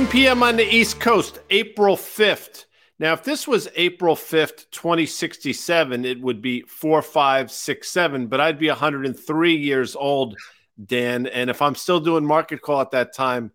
1 p.m. on the East Coast, April 5th. Now, if this was April 5th, 2067, it would be 4567, but I'd be 103 years old, Dan. And if I'm still doing market call at that time,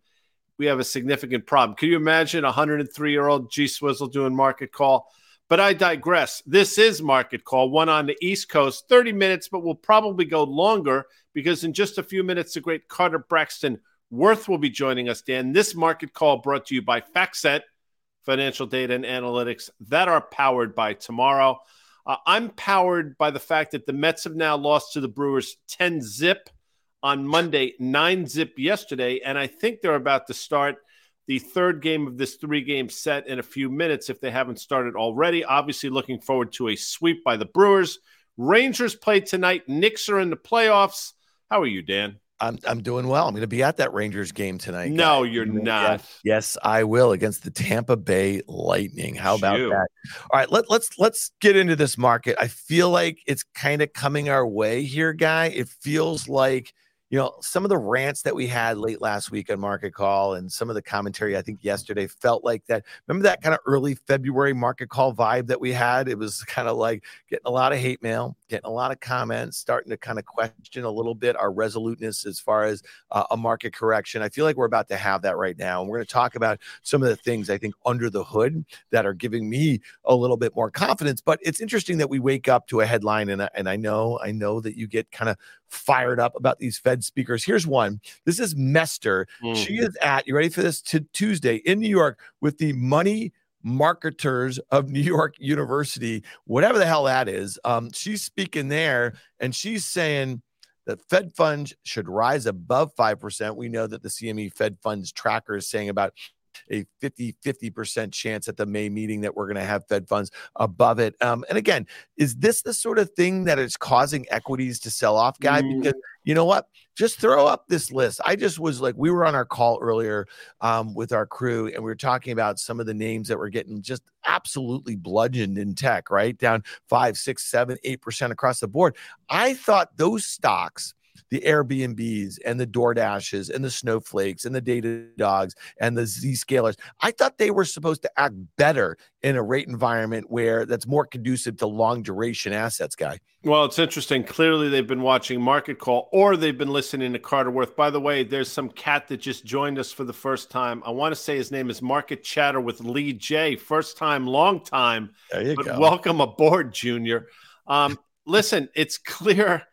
we have a significant problem. Can you imagine a 103 year old G Swizzle doing market call? But I digress. This is market call, one on the East Coast, 30 minutes, but we'll probably go longer because in just a few minutes, the great Carter Braxton Worth will be joining us, Dan. This market call brought to you by FactSet, financial data and analytics that are powered by tomorrow. Uh, I'm powered by the fact that the Mets have now lost to the Brewers 10 zip on Monday, 9 zip yesterday, and I think they're about to start the third game of this three game set in a few minutes if they haven't started already. Obviously, looking forward to a sweep by the Brewers. Rangers play tonight. Knicks are in the playoffs. How are you, Dan? I'm I'm doing well. I'm going to be at that Rangers game tonight. No, guys. you're not. Yes, yes, I will against the Tampa Bay Lightning. How about Shoot. that? All right, let, let's let's get into this market. I feel like it's kind of coming our way here, guy. It feels like you know, some of the rants that we had late last week on Market Call and some of the commentary I think yesterday felt like that. Remember that kind of early February Market Call vibe that we had? It was kind of like getting a lot of hate mail, getting a lot of comments, starting to kind of question a little bit our resoluteness as far as uh, a market correction. I feel like we're about to have that right now. And we're going to talk about some of the things I think under the hood that are giving me a little bit more confidence. But it's interesting that we wake up to a headline and, and I know, I know that you get kind of fired up about these Fed speakers. Here's one. This is Mester. Mm. She is at, you ready for this? To Tuesday in New York with the money marketers of New York University, whatever the hell that is. Um, she's speaking there and she's saying that Fed funds should rise above 5%. We know that the CME Fed funds tracker is saying about a 50 50% chance at the May meeting that we're going to have Fed funds above it. Um, and again, is this the sort of thing that is causing equities to sell off, guy? Mm. Because you know what? Just throw up this list. I just was like, we were on our call earlier um, with our crew, and we were talking about some of the names that were getting just absolutely bludgeoned in tech, right? Down five, six, seven, eight percent across the board. I thought those stocks the Airbnbs and the DoorDashes and the Snowflakes and the Data Dogs and the Zscalers. I thought they were supposed to act better in a rate environment where that's more conducive to long duration assets, guy. Well, it's interesting. Clearly, they've been watching Market Call or they've been listening to Carter Worth. By the way, there's some cat that just joined us for the first time. I want to say his name is Market Chatter with Lee J. First time, long time. There you but go. Welcome aboard, Junior. Um, listen, it's clear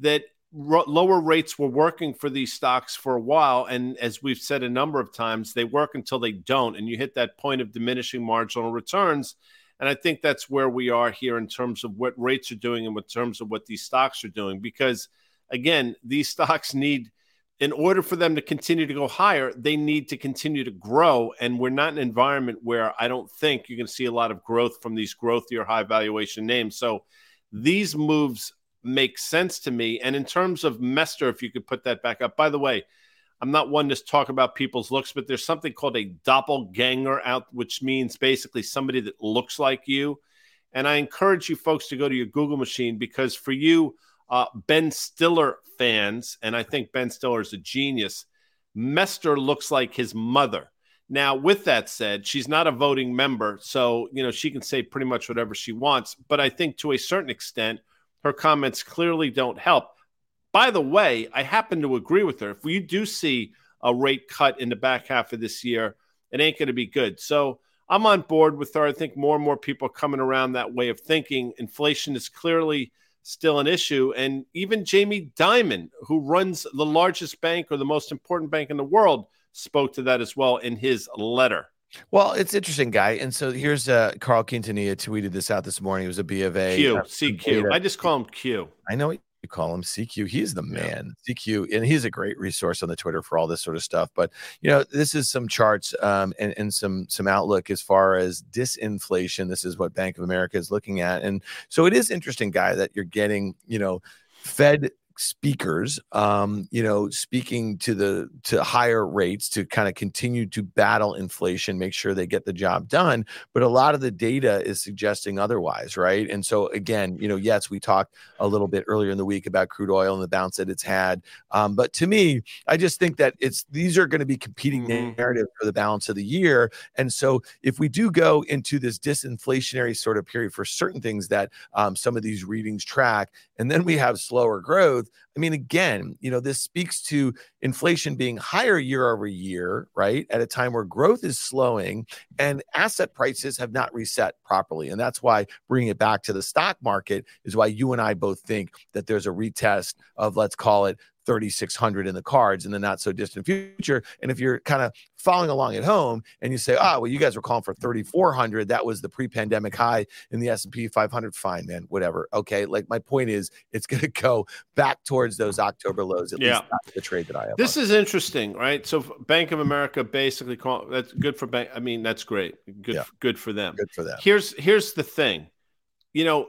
that lower rates were working for these stocks for a while and as we've said a number of times they work until they don't and you hit that point of diminishing marginal returns and i think that's where we are here in terms of what rates are doing and in terms of what these stocks are doing because again these stocks need in order for them to continue to go higher they need to continue to grow and we're not in an environment where i don't think you're going to see a lot of growth from these growthier high valuation names so these moves makes sense to me. And in terms of Mester, if you could put that back up, by the way, I'm not one to talk about people's looks, but there's something called a doppelganger out, which means basically somebody that looks like you. And I encourage you folks to go to your Google machine because for you, uh, Ben Stiller fans, and I think Ben Stiller is a genius, Mester looks like his mother. Now, with that said, she's not a voting member, so you know she can say pretty much whatever she wants. But I think to a certain extent, her comments clearly don't help. By the way, I happen to agree with her. If we do see a rate cut in the back half of this year, it ain't going to be good. So I'm on board with her. I think more and more people are coming around that way of thinking. Inflation is clearly still an issue. And even Jamie Dimon, who runs the largest bank or the most important bank in the world, spoke to that as well in his letter. Well, it's interesting, guy. And so here's uh, Carl Quintanilla tweeted this out this morning. It was a B of A. Q, uh, CQ. I just call him Q. I know you call him CQ. He's the man, yeah. CQ, and he's a great resource on the Twitter for all this sort of stuff. But you know, this is some charts um, and, and some some outlook as far as disinflation. This is what Bank of America is looking at, and so it is interesting, guy, that you're getting you know Fed speakers um you know speaking to the to higher rates to kind of continue to battle inflation make sure they get the job done but a lot of the data is suggesting otherwise right and so again you know yes we talked a little bit earlier in the week about crude oil and the bounce that it's had um but to me i just think that it's these are going to be competing mm-hmm. narratives for the balance of the year and so if we do go into this disinflationary sort of period for certain things that um, some of these readings track and then we have slower growth I mean, again, you know, this speaks to inflation being higher year over year, right? At a time where growth is slowing and asset prices have not reset properly. And that's why bringing it back to the stock market is why you and I both think that there's a retest of, let's call it 3600 in the cards in the not so distant future. And if you're kind of following along at home and you say oh well you guys were calling for 3400 that was the pre-pandemic high in the S&P 500 fine man whatever. Okay like my point is it's going to go back towards those October lows at yeah. least the trade that I have this on. is interesting right? So Bank of America basically call that's good for bank I mean that's great. Good yeah. good for them. Good for them. Here's here's the thing. You know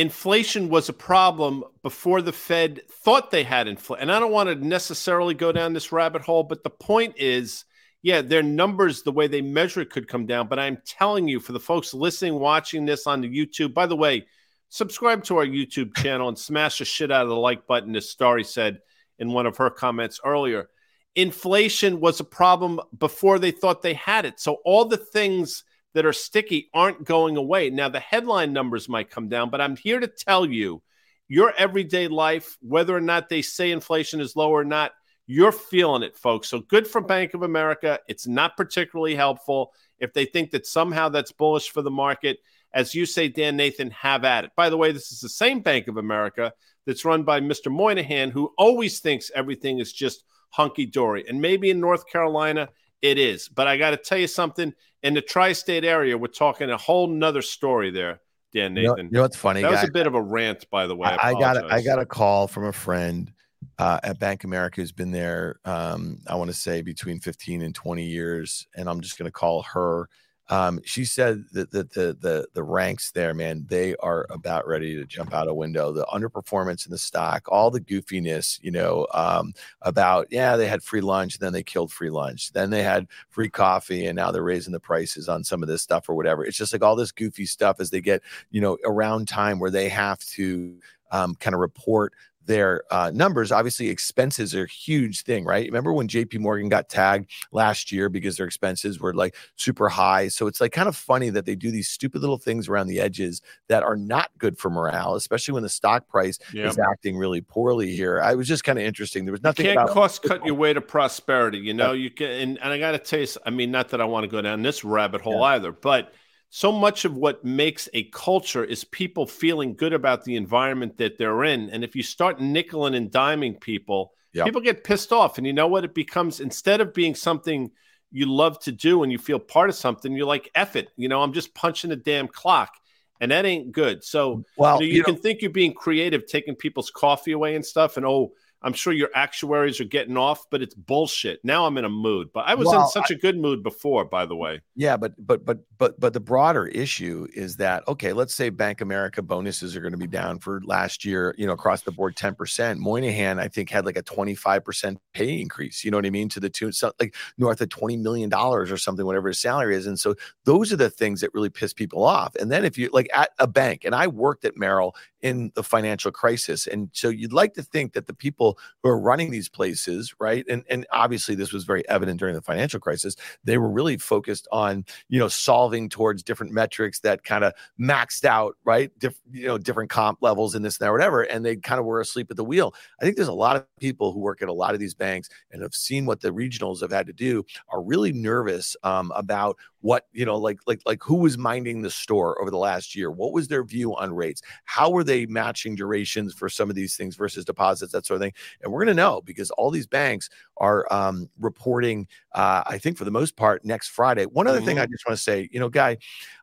inflation was a problem before the Fed thought they had inflation. And I don't want to necessarily go down this rabbit hole, but the point is, yeah, their numbers, the way they measure it could come down. But I'm telling you, for the folks listening, watching this on the YouTube, by the way, subscribe to our YouTube channel and smash the shit out of the like button, as Starry said in one of her comments earlier. Inflation was a problem before they thought they had it. So all the things that are sticky aren't going away. Now, the headline numbers might come down, but I'm here to tell you your everyday life, whether or not they say inflation is low or not, you're feeling it, folks. So good for Bank of America. It's not particularly helpful. If they think that somehow that's bullish for the market, as you say, Dan Nathan, have at it. By the way, this is the same Bank of America that's run by Mr. Moynihan, who always thinks everything is just hunky dory. And maybe in North Carolina, it is. But I got to tell you something in the tri state area, we're talking a whole nother story there, Dan Nathan. You know, you know what's funny? That was a bit of a rant, by the way. I, I got a, I got a call from a friend uh, at Bank America who's been there, um, I want to say between 15 and 20 years. And I'm just going to call her um, she said that the, the the the ranks there, man, they are about ready to jump out a window. The underperformance in the stock, all the goofiness, you know, um, about yeah, they had free lunch, then they killed free lunch, then they had free coffee, and now they're raising the prices on some of this stuff or whatever. It's just like all this goofy stuff as they get, you know, around time where they have to um, kind of report their uh, numbers, obviously expenses are a huge thing, right? Remember when JP Morgan got tagged last year because their expenses were like super high. So it's like kind of funny that they do these stupid little things around the edges that are not good for morale, especially when the stock price yeah. is acting really poorly here. I was just kind of interesting. There was nothing. You can't about- cost cut your way to prosperity. You know, you can, and, and I got to taste I mean, not that I want to go down this rabbit hole yeah. either, but so much of what makes a culture is people feeling good about the environment that they're in. And if you start nickeling and diming people, yep. people get pissed off. And you know what? It becomes instead of being something you love to do and you feel part of something, you're like, F it. You know, I'm just punching a damn clock. And that ain't good. So well, you, know, you, you can think you're being creative, taking people's coffee away and stuff. And oh, I'm sure your actuaries are getting off, but it's bullshit. Now I'm in a mood. But I was well, in such I, a good mood before, by the way. Yeah, but but but but but the broader issue is that okay, let's say Bank America bonuses are going to be down for last year, you know, across the board 10%. Moynihan, I think, had like a 25% pay increase, you know what I mean? To the tune like north of $20 million or something, whatever his salary is. And so those are the things that really piss people off. And then if you like at a bank, and I worked at Merrill in the financial crisis. And so you'd like to think that the people who are running these places, right? And and obviously this was very evident during the financial crisis, they were really focused on, you know, solving towards different metrics that kind of maxed out, right? Diff, you know, different comp levels and this and that, whatever. And they kind of were asleep at the wheel. I think there's a lot of people who work at a lot of these banks and have seen what the regionals have had to do are really nervous um, about what you know like like like who was minding the store over the last year? What was their view on rates? How were they matching durations for some of these things versus deposits that sort of thing? And we're going to know because all these banks are um, reporting, uh, I think for the most part, next Friday. One other mm-hmm. thing I just want to say, you know, Guy,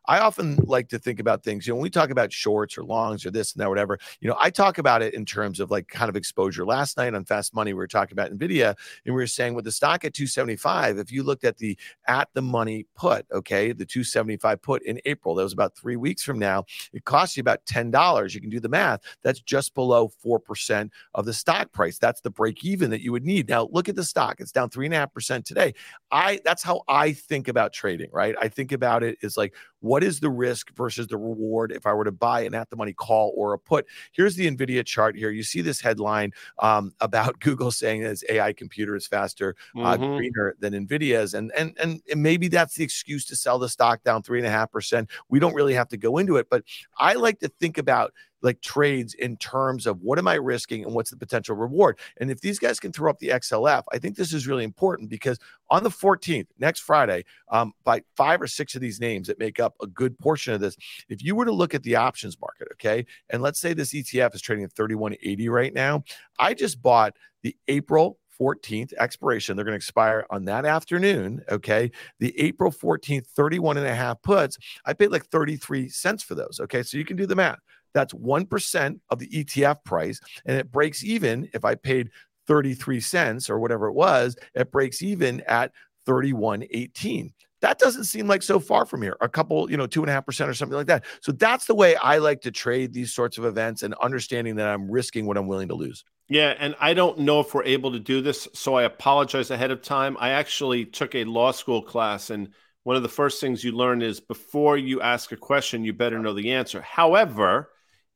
I often like to think about things, you know, when we talk about shorts or longs or this and that, whatever, you know, I talk about it in terms of like kind of exposure. Last night on Fast Money, we were talking about NVIDIA and we were saying with the stock at 275, if you looked at the at the money put, okay, the 275 put in April, that was about three weeks from now, it costs you about $10. You can do the math. That's just below 4% of the stock price. That's the break even that you would need. Now, look at the stock. It's down 3.5% today. I That's how I think about trading, right? I think about it as like, what is the risk versus the reward if I were to buy an at the money call or a put? Here's the NVIDIA chart here. You see this headline um, about Google saying that its AI computer is faster, uh, mm-hmm. uh, greener than NVIDIA's. And, and, and maybe that's the excuse to sell the stock down 3.5%. We don't really have to go into it, but I like to think about like trades in terms of what am I risking and what's the potential reward. And if these guys can throw up the XLF, I think this is really important because on the 14th, next Friday, um, by five or six of these names that make up a good portion of this, if you were to look at the options market, okay, and let's say this ETF is trading at 3180 right now, I just bought the April 14th expiration. They're going to expire on that afternoon. Okay. The April 14th, 31 and a half puts, I paid like 33 cents for those. Okay. So you can do the math. That's 1% of the ETF price. And it breaks even if I paid 33 cents or whatever it was, it breaks even at 31.18 that doesn't seem like so far from here a couple you know two and a half percent or something like that. So that's the way i like to trade these sorts of events and understanding that i'm risking what i'm willing to lose. Yeah and i don't know if we're able to do this so i apologize ahead of time. I actually took a law school class and one of the first things you learn is before you ask a question you better know the answer. However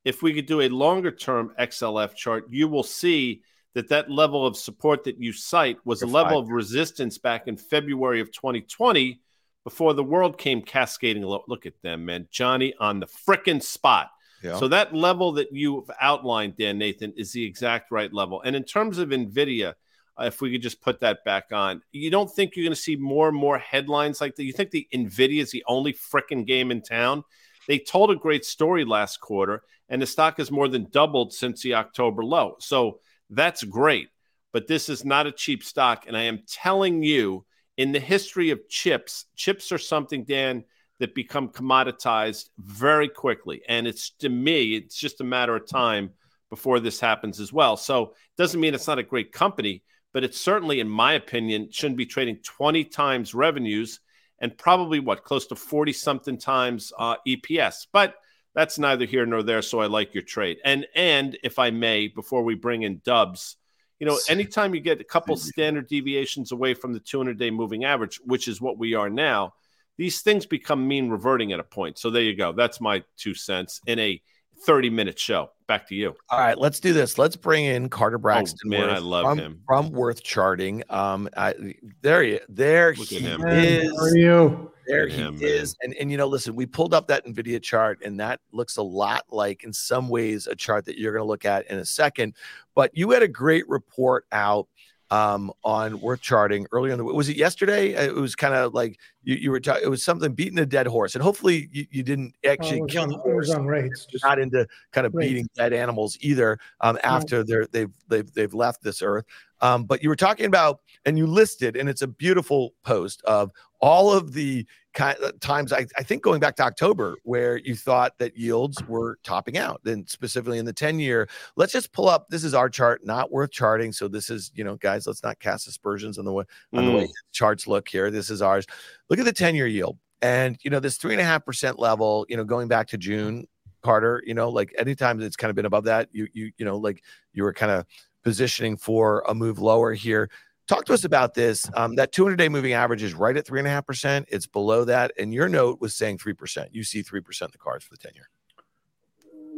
if we could do a longer term XLF chart, you will see that that level of support that you cite was You're a level fine. of resistance back in February of 2020 before the world came cascading low. Look at them, man. Johnny on the frickin' spot. Yeah. So that level that you've outlined, Dan Nathan, is the exact right level. And in terms of NVIDIA, uh, if we could just put that back on, you don't think you're going to see more and more headlines like that? You think the NVIDIA is the only frickin' game in town? They told a great story last quarter, and the stock has more than doubled since the October low. So that's great. But this is not a cheap stock. And I am telling you, in the history of chips, chips are something, Dan, that become commoditized very quickly. And it's to me, it's just a matter of time before this happens as well. So it doesn't mean it's not a great company, but it certainly, in my opinion, shouldn't be trading 20 times revenues and probably what close to 40 something times uh, EPS. But that's neither here nor there. So I like your trade. And and if I may, before we bring in Dubs, you know, anytime you get a couple standard deviations away from the 200 day moving average, which is what we are now, these things become mean reverting at a point. So there you go. That's my two cents in a 30 minute show. Back to you. All right, let's do this. Let's bring in Carter oh, Braxton. Oh, man, Worth I love from, him from Worth Charting. Um, I, there you, there Look he is. How are you? There he him, is. And and you know, listen, we pulled up that Nvidia chart, and that looks a lot like, in some ways, a chart that you're going to look at in a second. But you had a great report out um, on worth charting earlier in the was it yesterday? Uh, it was kind of like you, you were talking. It was something beating a dead horse, and hopefully you, you didn't actually oh, kill on, the horse. on rates. Just not into kind of rates. beating dead animals either. Um, after they're they've they've they've left this earth. Um, but you were talking about, and you listed, and it's a beautiful post of all of the kind of times I, I think going back to October where you thought that yields were topping out. Then specifically in the 10 year, let's just pull up. This is our chart, not worth charting. So this is, you know, guys, let's not cast aspersions on the way on mm. the way mm. charts look here. This is ours. Look at the 10 year yield. And you know, this three and a half percent level, you know, going back to June, Carter, you know, like anytime it's kind of been above that, you you you know, like you were kind of positioning for a move lower here. Talk to us about this. Um, that 200 day moving average is right at 3.5%. It's below that. And your note was saying 3%. You see 3% in the cards for the 10 year.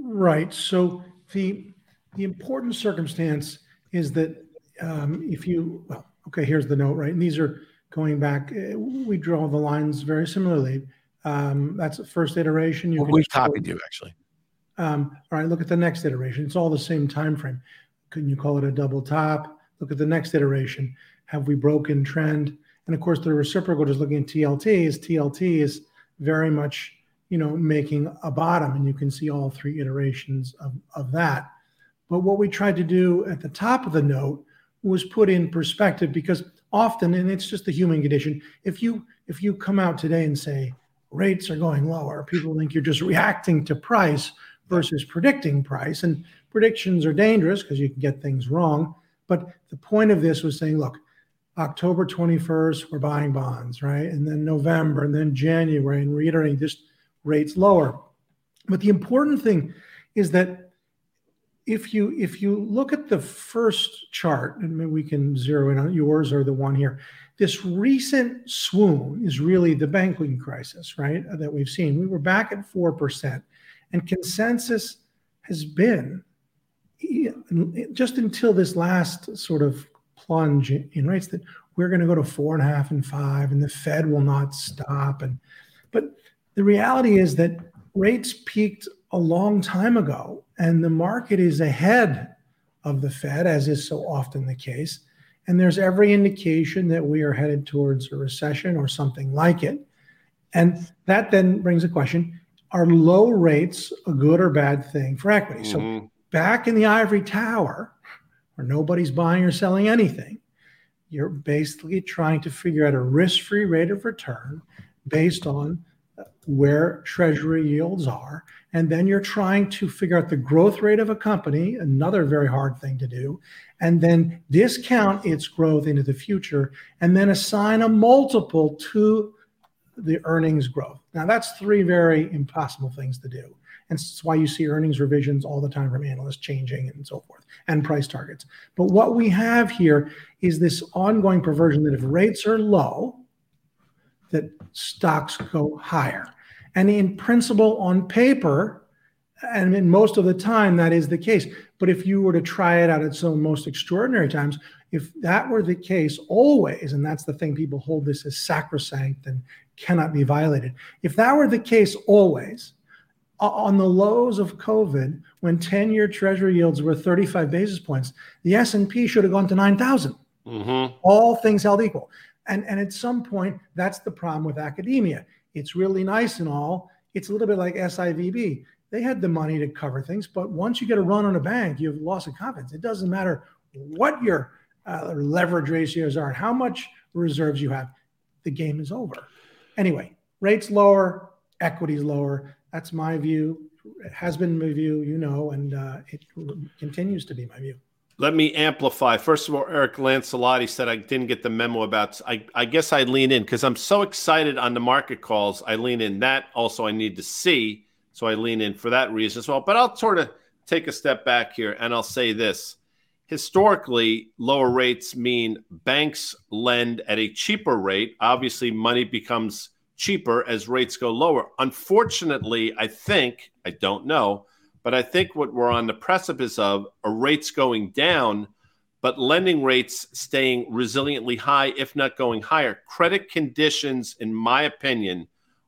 Right. So the, the important circumstance is that um, if you, well, okay, here's the note, right? And these are going back, uh, we draw the lines very similarly. Um, that's the first iteration. You well, we copied you actually. Um, all right, look at the next iteration. It's all the same time frame. Couldn't you call it a double top? Look at the next iteration. Have we broken trend? And of course, the reciprocal, just looking at TLTs, TLT is very much, you know, making a bottom, and you can see all three iterations of, of that. But what we tried to do at the top of the note was put in perspective because often, and it's just the human condition, if you if you come out today and say rates are going lower, people think you're just reacting to price versus predicting price. And predictions are dangerous because you can get things wrong. But the point of this was saying, look, October 21st, we're buying bonds, right? And then November, and then January, and reiterating just rates lower. But the important thing is that if you if you look at the first chart, and maybe we can zero in on yours or the one here, this recent swoon is really the banking crisis, right? That we've seen. We were back at four percent, and consensus has been just until this last sort of plunge in rates that we're going to go to four and a half and five, and the Fed will not stop. And but the reality is that rates peaked a long time ago, and the market is ahead of the Fed, as is so often the case. And there's every indication that we are headed towards a recession or something like it. And that then brings a question are low rates a good or bad thing for equity? Mm-hmm. So, back in the ivory tower, where nobody's buying or selling anything, you're basically trying to figure out a risk free rate of return based on where treasury yields are. And then you're trying to figure out the growth rate of a company, another very hard thing to do, and then discount its growth into the future, and then assign a multiple to the earnings growth. Now, that's three very impossible things to do. And it's why you see earnings revisions all the time from analysts changing and so forth, and price targets. But what we have here is this ongoing perversion that if rates are low, that stocks go higher. And in principle, on paper, and in most of the time, that is the case. But if you were to try it out at some most extraordinary times, if that were the case always, and that's the thing people hold this as sacrosanct and cannot be violated. If that were the case always, on the lows of COVID, when 10-year Treasury yields were 35 basis points, the S&P should have gone to 9,000. Mm-hmm. All things held equal. And, and at some point, that's the problem with academia. It's really nice and all. It's a little bit like SIVB. They had the money to cover things, but once you get a run on a bank, you have loss of confidence. It doesn't matter what your uh, leverage ratios are and how much reserves you have. The game is over. Anyway, rates lower, equities lower. That's my view. It has been my view, you know, and uh, it continues to be my view. Let me amplify. First of all, Eric Lancelotti said I didn't get the memo about. I, I guess I lean in because I'm so excited on the market calls. I lean in. That also I need to see, so I lean in for that reason as well. But I'll sort of take a step back here and I'll say this: historically, lower rates mean banks lend at a cheaper rate. Obviously, money becomes cheaper as rates go lower. Unfortunately, I think I don't know but I think what we're on the precipice of are rates going down, but lending rates staying resiliently high, if not going higher. Credit conditions, in my opinion,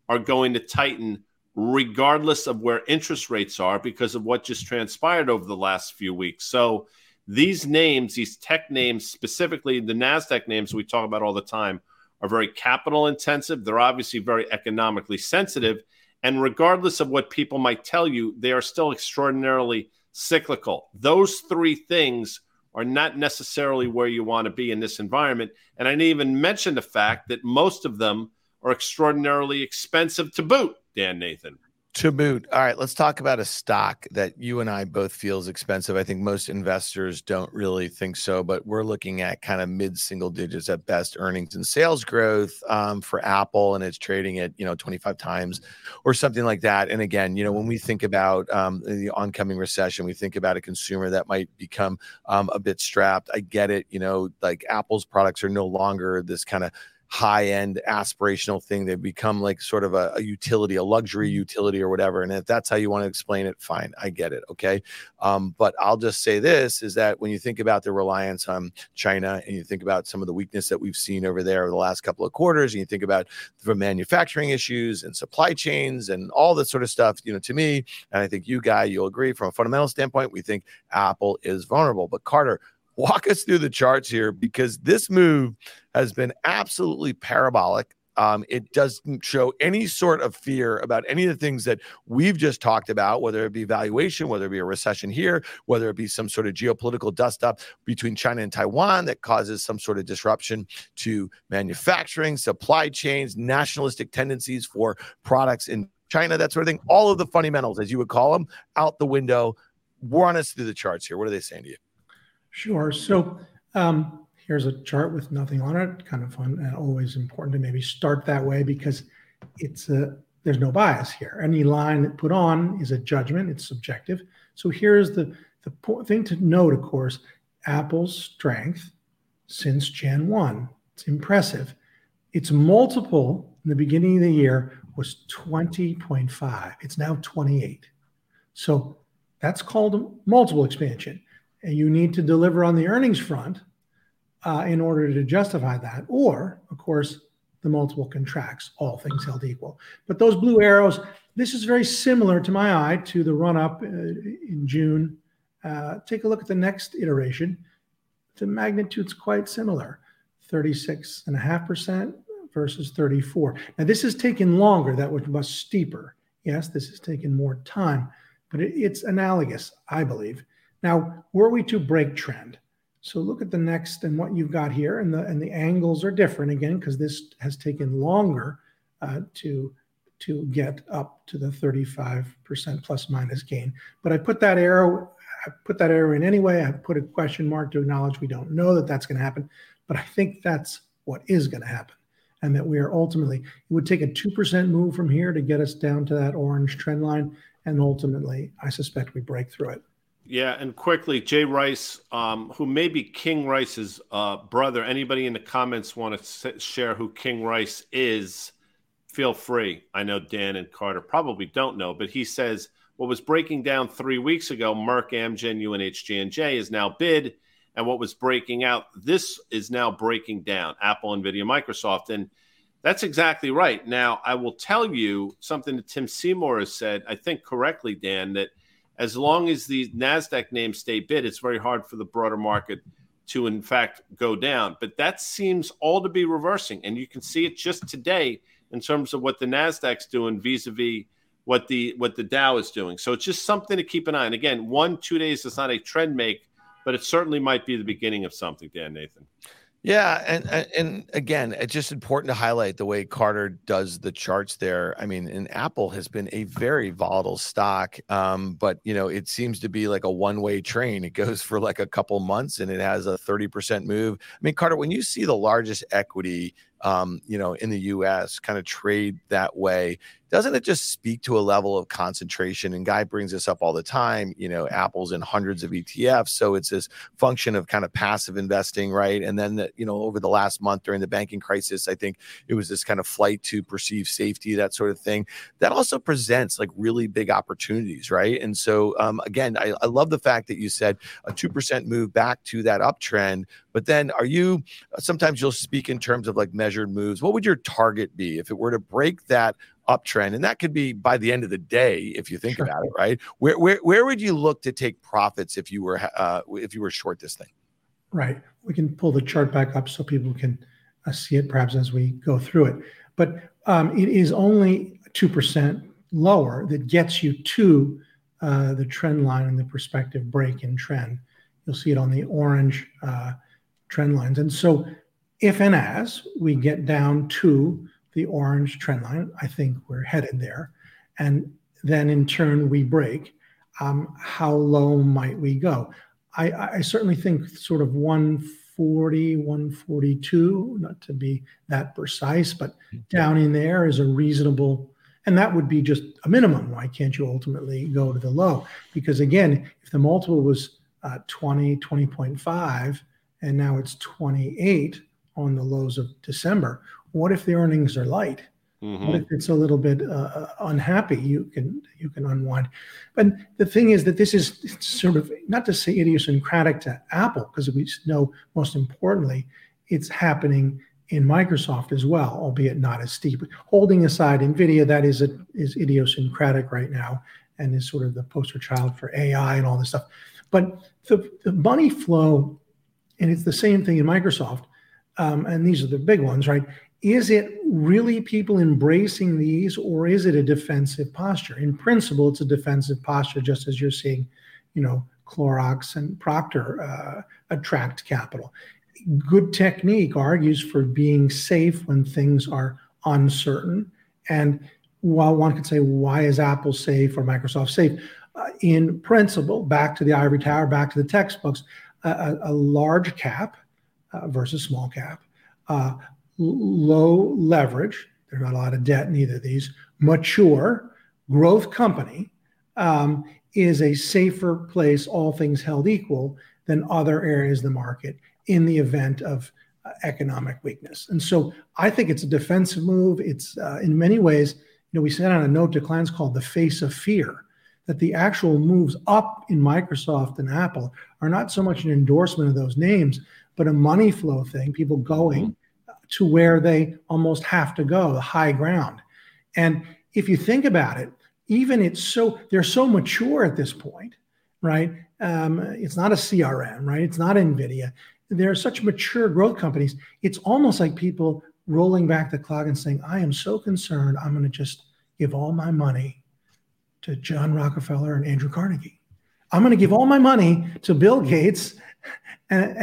are going to tighten regardless of where interest rates are because of what just transpired over the last few weeks. So these names, these tech names, specifically the NASDAQ names we talk about all the time, are very capital intensive. They're obviously very economically sensitive. And regardless of what people might tell you, they are still extraordinarily cyclical. Those three things are not necessarily where you want to be in this environment. And I didn't even mention the fact that most of them are extraordinarily expensive to boot, Dan Nathan to boot. All right, let's talk about a stock that you and I both feel is expensive. I think most investors don't really think so, but we're looking at kind of mid single digits at best earnings and sales growth um, for Apple, and it's trading at you know 25 times or something like that. And again, you know, when we think about um, the oncoming recession, we think about a consumer that might become um, a bit strapped. I get it. You know, like Apple's products are no longer this kind of high end aspirational thing. They've become like sort of a, a, utility, a luxury mm-hmm. utility or whatever. And if that's how you want to explain it, fine, I get it. Okay. Um, but I'll just say this is that when you think about the reliance on China and you think about some of the weakness that we've seen over there over the last couple of quarters, and you think about the manufacturing issues and supply chains and all that sort of stuff, you know, to me, and I think you guy, you'll agree from a fundamental standpoint, we think Apple is vulnerable. But Carter, walk us through the charts here because this move has been absolutely parabolic. Um, it doesn't show any sort of fear about any of the things that we've just talked about, whether it be valuation, whether it be a recession here, whether it be some sort of geopolitical dust up between China and Taiwan that causes some sort of disruption to manufacturing, supply chains, nationalistic tendencies for products in China, that sort of thing. All of the fundamentals, as you would call them, out the window. Run us through the charts here. What are they saying to you? Sure. So um, here's a chart with nothing on it. Kind of fun and always important to maybe start that way because it's a there's no bias here. Any line that put on is a judgment. It's subjective. So here's the the thing to note. Of course, Apple's strength since Jan one. It's impressive. Its multiple in the beginning of the year was 20.5. It's now 28. So that's called multiple expansion. And you need to deliver on the earnings front uh, in order to justify that. Or, of course, the multiple contracts, all things held equal. But those blue arrows, this is very similar to my eye to the run up uh, in June. Uh, take a look at the next iteration. The magnitude's quite similar 36.5% versus 34. Now, this has taken longer. That was much steeper. Yes, this has taken more time, but it, it's analogous, I believe. Now, were we to break trend, so look at the next and what you've got here, and the and the angles are different again because this has taken longer uh, to to get up to the 35% plus minus gain. But I put that arrow, I put that arrow in anyway. I put a question mark to acknowledge we don't know that that's going to happen, but I think that's what is going to happen and that we are ultimately, it would take a 2% move from here to get us down to that orange trend line. And ultimately, I suspect we break through it. Yeah, and quickly, Jay Rice, um, who may be King Rice's uh, brother. Anybody in the comments want to share who King Rice is? Feel free. I know Dan and Carter probably don't know, but he says what was breaking down three weeks ago, Merck, Amgen, UNH, J&J, is now bid and what was breaking out. This is now breaking down Apple, NVIDIA, Microsoft. And that's exactly right. Now, I will tell you something that Tim Seymour has said, I think correctly, Dan, that as long as the NASDAQ names stay bid, it's very hard for the broader market to, in fact, go down. But that seems all to be reversing. And you can see it just today in terms of what the NASDAQ's doing vis a vis what the what the Dow is doing. So it's just something to keep an eye on. Again, one, two days is not a trend make but it certainly might be the beginning of something, Dan Nathan. Yeah, and and again, it's just important to highlight the way Carter does the charts there. I mean, and Apple has been a very volatile stock, um, but you know, it seems to be like a one-way train. It goes for like a couple months and it has a 30% move. I mean, Carter, when you see the largest equity um, you know, in the US kind of trade that way. Doesn't it just speak to a level of concentration? And Guy brings this up all the time. You know, Apple's in hundreds of ETFs. So it's this function of kind of passive investing, right? And then, the, you know, over the last month during the banking crisis, I think it was this kind of flight to perceive safety, that sort of thing. That also presents like really big opportunities, right? And so, um, again, I, I love the fact that you said a 2% move back to that uptrend. But then are you, sometimes you'll speak in terms of like measured moves. What would your target be if it were to break that uptrend? And that could be by the end of the day, if you think sure. about it, right? Where, where, where would you look to take profits if you were, uh, if you were short this thing? Right. We can pull the chart back up so people can uh, see it perhaps as we go through it. But um, it is only 2% lower that gets you to uh, the trend line and the prospective break in trend. You'll see it on the orange uh, trend lines. And so if and as we get down to the orange trend line, I think we're headed there. And then in turn we break. Um, how low might we go? I, I, certainly think sort of 140, 142, not to be that precise, but down in there is a reasonable, and that would be just a minimum. Why can't you ultimately go to the low? Because again, if the multiple was uh, 20, 20.5, and now it's 28, on the lows of December. What if the earnings are light? Mm-hmm. What if it's a little bit uh, uh, unhappy? You can you can unwind. But the thing is that this is sort of not to say idiosyncratic to Apple, because we know most importantly it's happening in Microsoft as well, albeit not as steep. Holding aside Nvidia, that is a, is idiosyncratic right now and is sort of the poster child for AI and all this stuff. But the, the money flow, and it's the same thing in Microsoft um, and these are the big ones, right? is it really people embracing these or is it a defensive posture? In principle, it's a defensive posture, just as you're seeing, you know, Clorox and Procter uh, attract capital. Good technique argues for being safe when things are uncertain. And while one could say, why is Apple safe or Microsoft safe? Uh, in principle, back to the ivory tower, back to the textbooks, a, a large cap uh, versus small cap, uh, low leverage, there's not a lot of debt in either of these, mature growth company um, is a safer place, all things held equal, than other areas of the market in the event of uh, economic weakness. And so I think it's a defensive move. It's uh, in many ways, you know, we sent out a note to clients called the face of fear that the actual moves up in Microsoft and Apple are not so much an endorsement of those names, but a money flow thing, people going mm-hmm. to where they almost have to go, the high ground. And if you think about it, even it's so they're so mature at this point, right? Um, it's not a CRM, right? It's not Nvidia. They're such mature growth companies. It's almost like people rolling back the clock and saying, "I am so concerned. I'm going to just give all my money to John Rockefeller and Andrew Carnegie. I'm going to give all my money to Bill Gates and,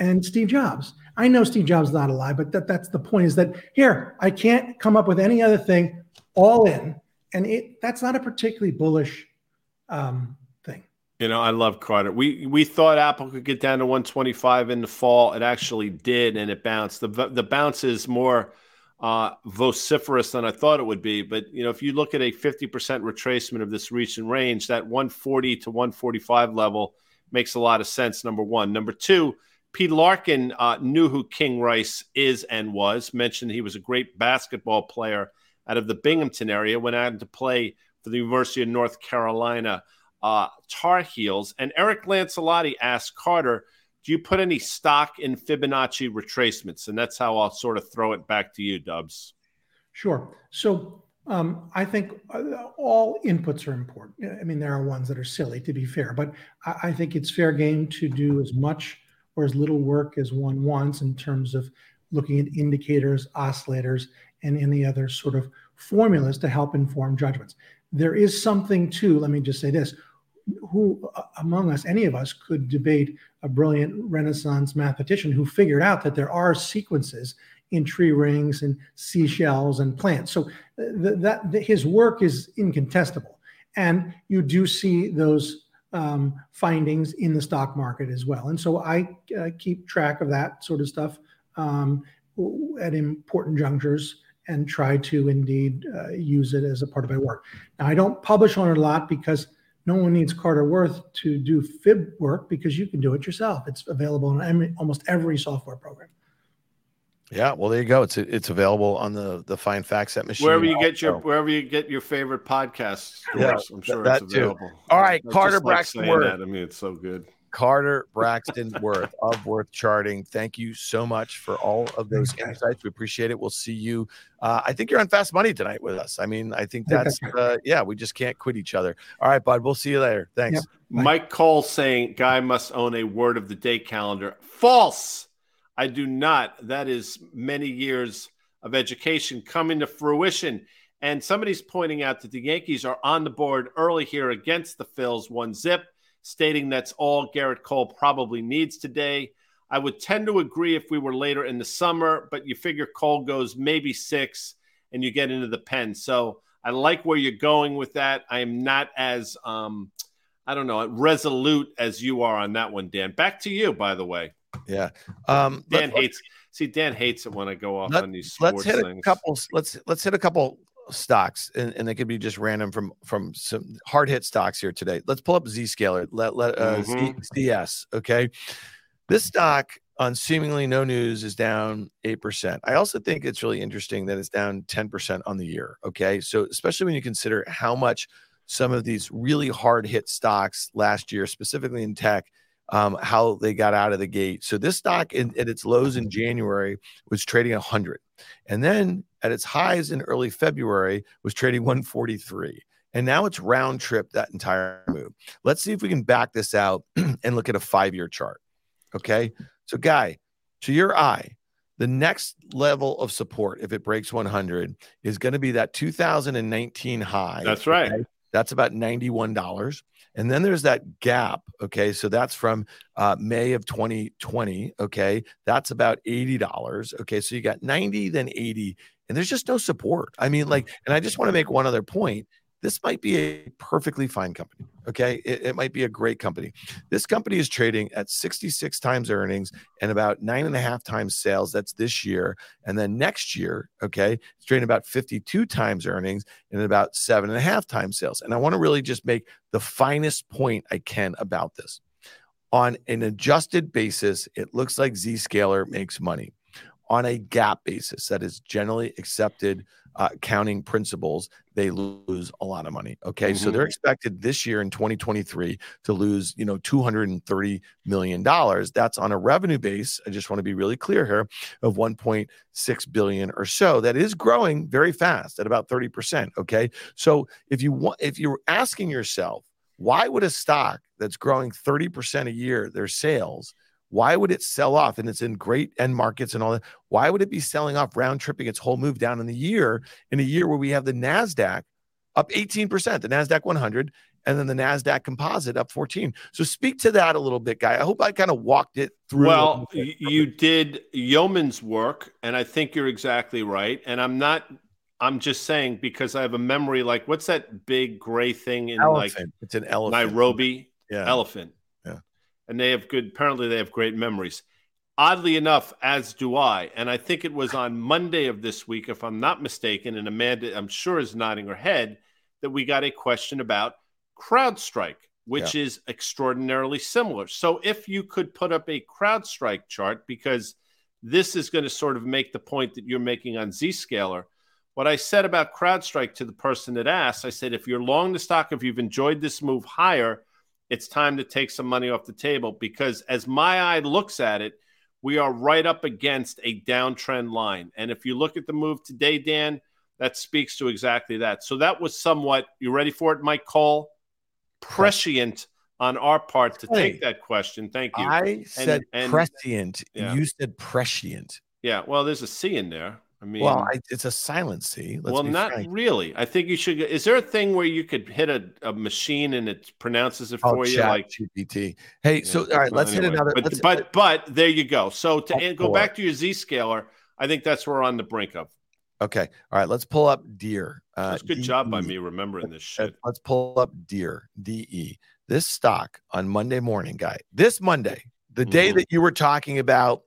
and, Steve Jobs. I know Steve Jobs is not alive, but that, that's the point is that here, I can't come up with any other thing all in. And it, that's not a particularly bullish um, thing. You know, I love Carter. We we thought Apple could get down to 125 in the fall. It actually did, and it bounced. The the bounce is more uh, vociferous than I thought it would be. But you know, if you look at a 50% retracement of this recent range, that 140 to 145 level makes a lot of sense. Number one. Number two. Pete Larkin uh, knew who King Rice is and was. Mentioned he was a great basketball player out of the Binghamton area. Went out to play for the University of North Carolina uh, Tar Heels. And Eric Lancelotti asked Carter, do you put any stock in Fibonacci retracements? And that's how I'll sort of throw it back to you, Dubs. Sure. So um, I think uh, all inputs are important. I mean, there are ones that are silly, to be fair, but I, I think it's fair game to do as much or as little work as one wants in terms of looking at indicators, oscillators, and any other sort of formulas to help inform judgments. There is something to, let me just say this who uh, among us, any of us, could debate a brilliant Renaissance mathematician who figured out that there are sequences in tree rings and seashells and plants. So th- that th- his work is incontestable, and you do see those um, findings in the stock market as well. And so I uh, keep track of that sort of stuff um, at important junctures and try to indeed uh, use it as a part of my work. Now I don't publish on it a lot because no one needs Carter Worth to do fib work because you can do it yourself. It's available in every, almost every software program. Yeah, well, there you go. It's it's available on the the Fine FactSet machine. Wherever you get your wherever you get your favorite podcasts. Yeah, I'm sure that, it's available. Too. All right, Carter Braxton Worth. That. I mean, it's so good. Carter Braxton Worth of Worth Charting. Thank you so much for all of those insights. We appreciate it. We'll see you. Uh, I think you're on Fast Money tonight with us. I mean, I think that's uh, yeah. We just can't quit each other. All right, bud. We'll see you later. Thanks. Yep. Mike Cole saying guy must own a word of the day calendar. False. I do not. That is many years of education coming to fruition. And somebody's pointing out that the Yankees are on the board early here against the Phils, one zip stating that's all Gerrit Cole probably needs today. I would tend to agree if we were later in the summer, but you figure Cole goes maybe six and you get into the pen. So I like where you're going with that. I am not as, um, I don't know, resolute as you are on that one, Dan. Back to you, by the way. Yeah. Um, Dan hates. See, Dan hates it when I go off let, on these sports let's hit things. A couple. Let's let's hit a couple stocks, and, and they could be just random from from some hard hit stocks here today. Let's pull up Zscaler. Let let uh, mm-hmm. ZS. Okay, this stock on seemingly no news is down 8%. I also think it's really interesting that it's down 10% on the year. Okay. So, especially when you consider how much some of these really hard hit stocks last year, specifically in tech, um, how they got out of the gate. So, this stock in, at its lows in January was trading 100. And then at its highs in early February was trading 143. And now it's round trip that entire move. Let's see if we can back this out and look at a five year chart. Okay. So, Guy, to your eye, The next level of support, if it breaks 100, is going to be that 2019 high. That's right. Okay? That's about $91. And then there's that gap. Okay. So that's from uh, May of 2020. Okay. That's about $80. Okay. So you got 90, then 80. And there's just no support. I mean, like, and I just want to make one other point this might be a perfectly fine company. Okay. It, it, might be a great company. This company is trading at 66 times earnings and about nine and a half times sales. That's this year. And then next year, okay, it's trading about 52 times earnings and about seven and a half times sales. And I want to really just make the finest point I can about this. On an adjusted basis, it looks like Zscaler makes money. On a GAAP basis, that is generally accepted uh, accounting principles, they lose a lot of money. Okay. Mm-hmm. So they're expected this year in 2023 to lose, you know, $230 million. That's on a revenue base. I just want to be really clear here of 1.6 billion or so. That is growing very fast at about 30%. Okay. So if you want, if you're asking yourself, why would a stock that's growing 30% a year, their sales, why would it sell off? And it's in great end markets and all that. Why would it be selling off, round tripping its whole move down in the year, in a year where we have the NASDAQ up 18%, the NASDAQ 100, and then the NASDAQ composite up 14. So speak to that a little bit, guy. I hope I kind of walked it through. Well, you did yeoman's work, and I think you're exactly right. And I'm not I'm just saying because I have a memory like what's that big gray thing in elephant. like it's an elephant. Nairobi? Yeah. Elephant and they have good. Apparently, they have great memories. Oddly enough, as do I. And I think it was on Monday of this week, if I'm not mistaken, and Amanda, I'm sure, is nodding her head, that we got a question about CrowdStrike, which yeah. is extraordinarily similar. So if you could put up a CrowdStrike chart, because this is going to sort of make the point that you're making on Zscaler. What I said about CrowdStrike to the person that asked, I said, if you're long the stock, if you've enjoyed this move higher, it's time to take some money off the table because as my eye looks at it, we are right up against a downtrend line. And if you look at the move today, Dan, that speaks to exactly that. So that was somewhat, you ready for it, Mike Cole? Prescient on our part to take that question. Thank you. I and, said and, prescient. Yeah. You said prescient. Yeah. Well, there's a C in there. I mean, well, I, it's a silent C. well, not frank. really. I think you should. Is there a thing where you could hit a, a machine and it pronounces it for you, like GPT? Hey, yeah. so all right, let's anyway, hit another. But but, but there you go. So to oh, go back to your Zscaler, I think that's where we're on the brink of. Okay, all right. Let's pull up Deere. Uh, that's good D-E. job by me remembering this shit. Let's pull up Deere. De this stock on Monday morning, guy. This Monday, the mm-hmm. day that you were talking about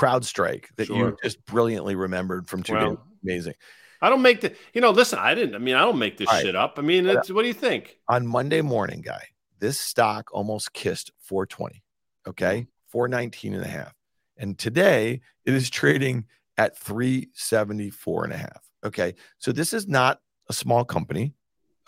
CrowdStrike that sure. you just brilliantly remembered from two well, days. Amazing. I don't make the, you know, listen, I didn't, I mean, I don't make this All shit right. up. I mean, it's, what do you think? On Monday morning, guy, this stock almost kissed 420. Okay. Mm-hmm. 419 and a half. And today it is trading at 374 and a half. Okay. So this is not a small company.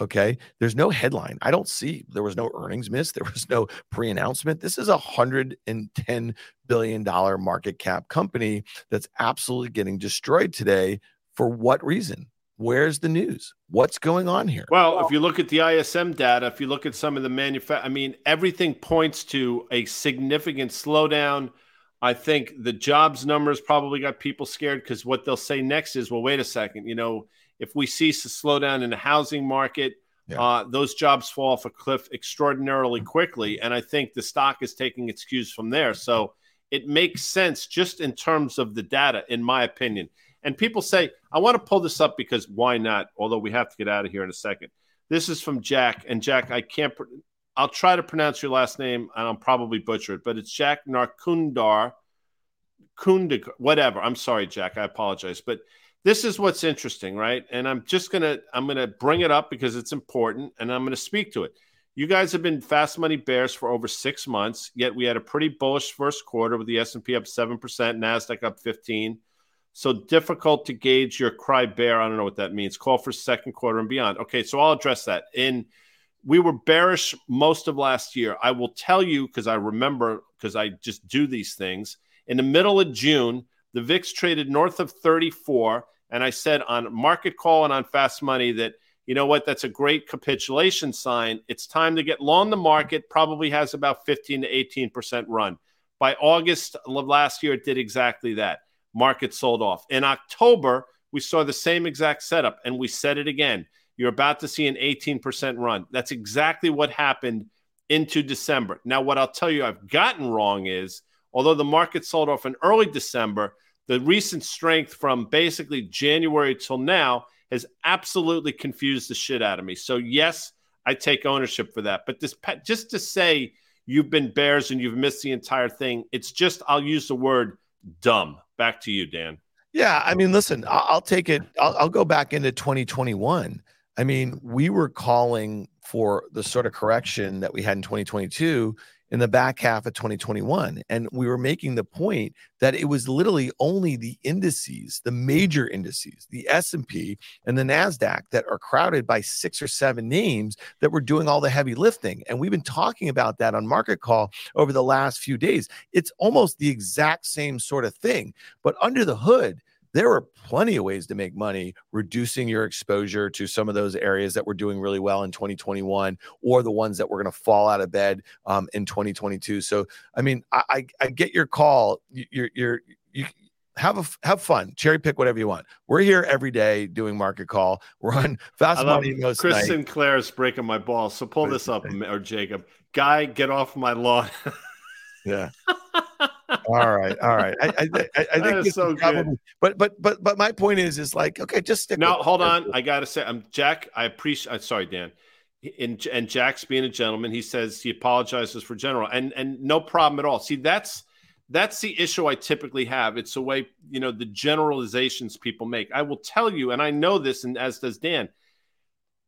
Okay. There's no headline. I don't see there was no earnings miss. There was no pre announcement. This is a $110 billion market cap company that's absolutely getting destroyed today. For what reason? Where's the news? What's going on here? Well, if you look at the ISM data, if you look at some of the manufacture, I mean, everything points to a significant slowdown. I think the jobs numbers probably got people scared because what they'll say next is, well, wait a second, you know, if we see a slowdown in the housing market, yeah. uh, those jobs fall off a cliff extraordinarily quickly. And I think the stock is taking its cues from there. So it makes sense just in terms of the data, in my opinion. And people say, I want to pull this up because why not? Although we have to get out of here in a second. This is from Jack. And Jack, I can't, I'll try to pronounce your last name and I'll probably butcher it, but it's Jack Narkundar. Kundig, whatever. I'm sorry, Jack. I apologize. But this is what's interesting, right? And I'm just gonna I'm gonna bring it up because it's important, and I'm gonna speak to it. You guys have been fast money bears for over six months, yet we had a pretty bullish first quarter with the S&P up seven percent, Nasdaq up fifteen. So difficult to gauge your cry bear. I don't know what that means. Call for second quarter and beyond. Okay, so I'll address that. In we were bearish most of last year. I will tell you because I remember because I just do these things. In the middle of June, the VIX traded north of 34 and I said on market call and on fast money that, you know what, that's a great capitulation sign. It's time to get long the market, probably has about 15 to 18% run. By August of last year, it did exactly that. market sold off. In October, we saw the same exact setup, and we said it again. You're about to see an 18% run. That's exactly what happened into December. Now, what I'll tell you I've gotten wrong is although the market sold off in early December, the recent strength from basically January till now has absolutely confused the shit out of me. So, yes, I take ownership for that. But this, just to say you've been bears and you've missed the entire thing, it's just, I'll use the word dumb. Back to you, Dan. Yeah, I mean, listen, I'll, take it. I'll, I'll, go back into 2021. I mean, we were calling for the sort of correction that we had in 2022 in the back half of 2021 and we were making the point that it was literally only the indices the major indices the S&P and the Nasdaq that are crowded by six or seven names that were doing all the heavy lifting. And we've been talking about that on market call over the last few days. It's almost the exact same sort of thing but under the hood there are plenty of ways to make money reducing your exposure to some of those areas that were doing really well in 2021 or the ones that were going to fall out of bed um, in 2022 so i mean I, I, I get your call. You're you're you have a have fun. Cherry pick whatever you want. We're here every day doing market call. We're on fast money most chris night. sinclair is breaking my balls so pull this up or jacob. Guy get off my lawn. Yeah all right, all right. I, I, I, I think it's so probably, good. But but but but my point is, is like okay, just stick. No, hold on. I gotta say, I'm Jack. I appreciate. Uh, sorry, Dan. In, and Jack's being a gentleman, he says he apologizes for general, and and no problem at all. See, that's that's the issue I typically have. It's the way you know the generalizations people make. I will tell you, and I know this, and as does Dan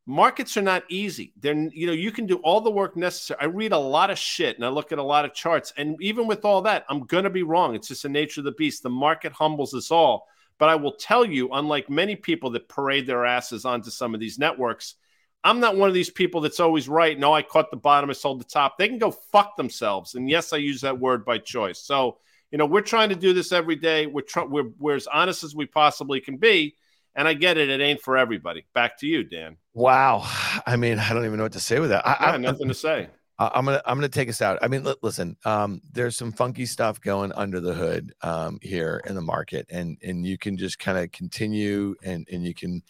markets are not easy. They're you know you can do all the work necessary. I read a lot of shit and I look at a lot of charts, and even with all that, I'm gonna be wrong. It's just the nature of the beast. The market humbles us all. But I will tell you, unlike many people that parade their asses onto some of these networks, I'm not one of these people that's always right. No, I caught the bottom, I sold the top. They can go fuck themselves. And yes, I use that word by choice. So you know we're trying to do this every day. We're trying. We're, we're as honest as we possibly can be and I get it; it ain't for everybody. Back to you, Dan. Wow, I mean, I don't even know what to say with that. I, yeah, I nothing to say. I, am gonna I'm gonna take us out. I mean, l- listen, um, there's some funky stuff going under the hood um, here in the market, and and you can just kind of continue, and and you can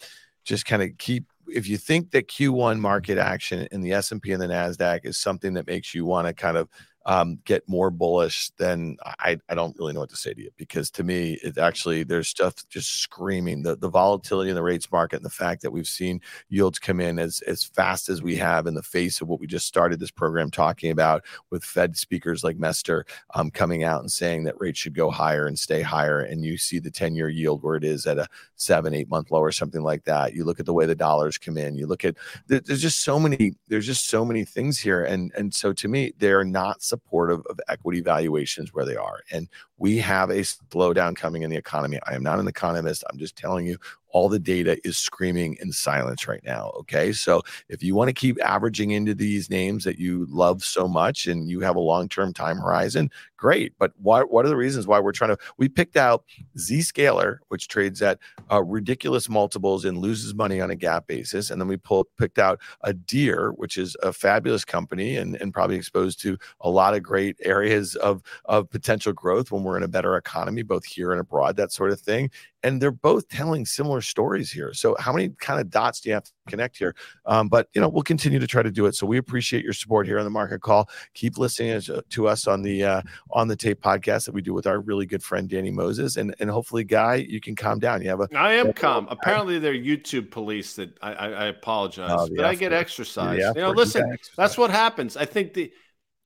just kind of keep. If you think that Q1 market action in the S and P and the Nasdaq is something that makes you want to kind of um, get more bullish, then I, I don't really know what to say to you because to me, it actually there's stuff just screaming the, the volatility in the rates market and the fact that we've seen yields come in as, as fast as we have in the face of what we just started this program talking about with Fed speakers like Mester um, coming out and saying that rates should go higher and stay higher. And you see the 10 year yield where it is at a seven, eight month low or something like that. You look at the way the dollars come in, you look at there's just so many, there's just so many things here. And, and so to me, they're not supportive of equity valuations where they are. And we have a slowdown coming in the economy. I am not an economist. I'm just telling you all the data is screaming in silence right now. Okay. So if you want to keep averaging into these names that you love so much and you have a long term time horizon, great. But what, what are the reasons why we're trying to? We picked out Zscaler, which trades at uh, ridiculous multiples and loses money on a gap basis. And then we pulled, picked out a Deere, which is a fabulous company and, and probably exposed to a lot of great areas of, of potential growth when we're in a better economy, both here and abroad, that sort of thing and they're both telling similar stories here. So how many kind of dots do you have to connect here? Um, but you know, we'll continue to try to do it. So we appreciate your support here on the Market Call. Keep listening to us on the uh, on the tape podcast that we do with our really good friend Danny Moses, and and hopefully, Guy, you can calm down. You have a I am calm. Apparently, they're YouTube police. That I I, I apologize, oh, but I get exercise. You know, listen, that's what happens. I think the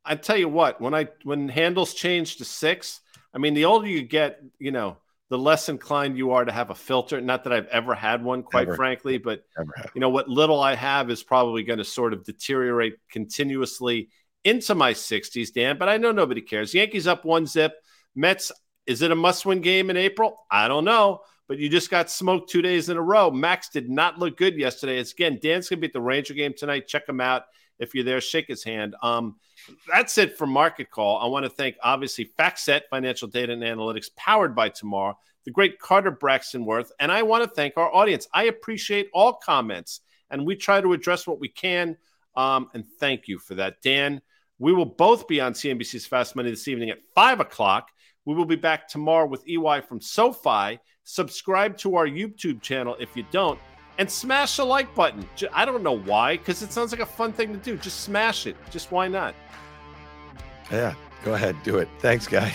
I tell you what, when I when handles change to six, I mean, the older you get, you know the less inclined you are to have a filter. Not that I've ever had one, quite ever. frankly, but you know what little I have is probably going to sort of deteriorate continuously into my 60s, Dan. But I know nobody cares. Yankees up one zip. Mets, is it a must-win game in April? I don't know. But you just got smoked two days in a row. Max did not look good yesterday. It's again, Dan's gonna be at the Ranger game tonight. Check him out if you're there. Shake his hand. Um, that's it for Market Call. I want to thank, obviously, FactSet Financial Data and Analytics, powered by Tomorrow, the great Carter Braxton Worth, and I want to thank our audience. I appreciate all comments, and we try to address what we can. Um, and thank you for that, Dan. We will both be on CNBC's Fast Money this evening at five o'clock We will be back tomorrow with EY from SoFi. Subscribe to our YouTube channel if you don't, and smash the like button. I don't know why, because it sounds like a fun thing to do. Just smash it. Just why not? Yeah, go ahead, do it. Thanks, guy.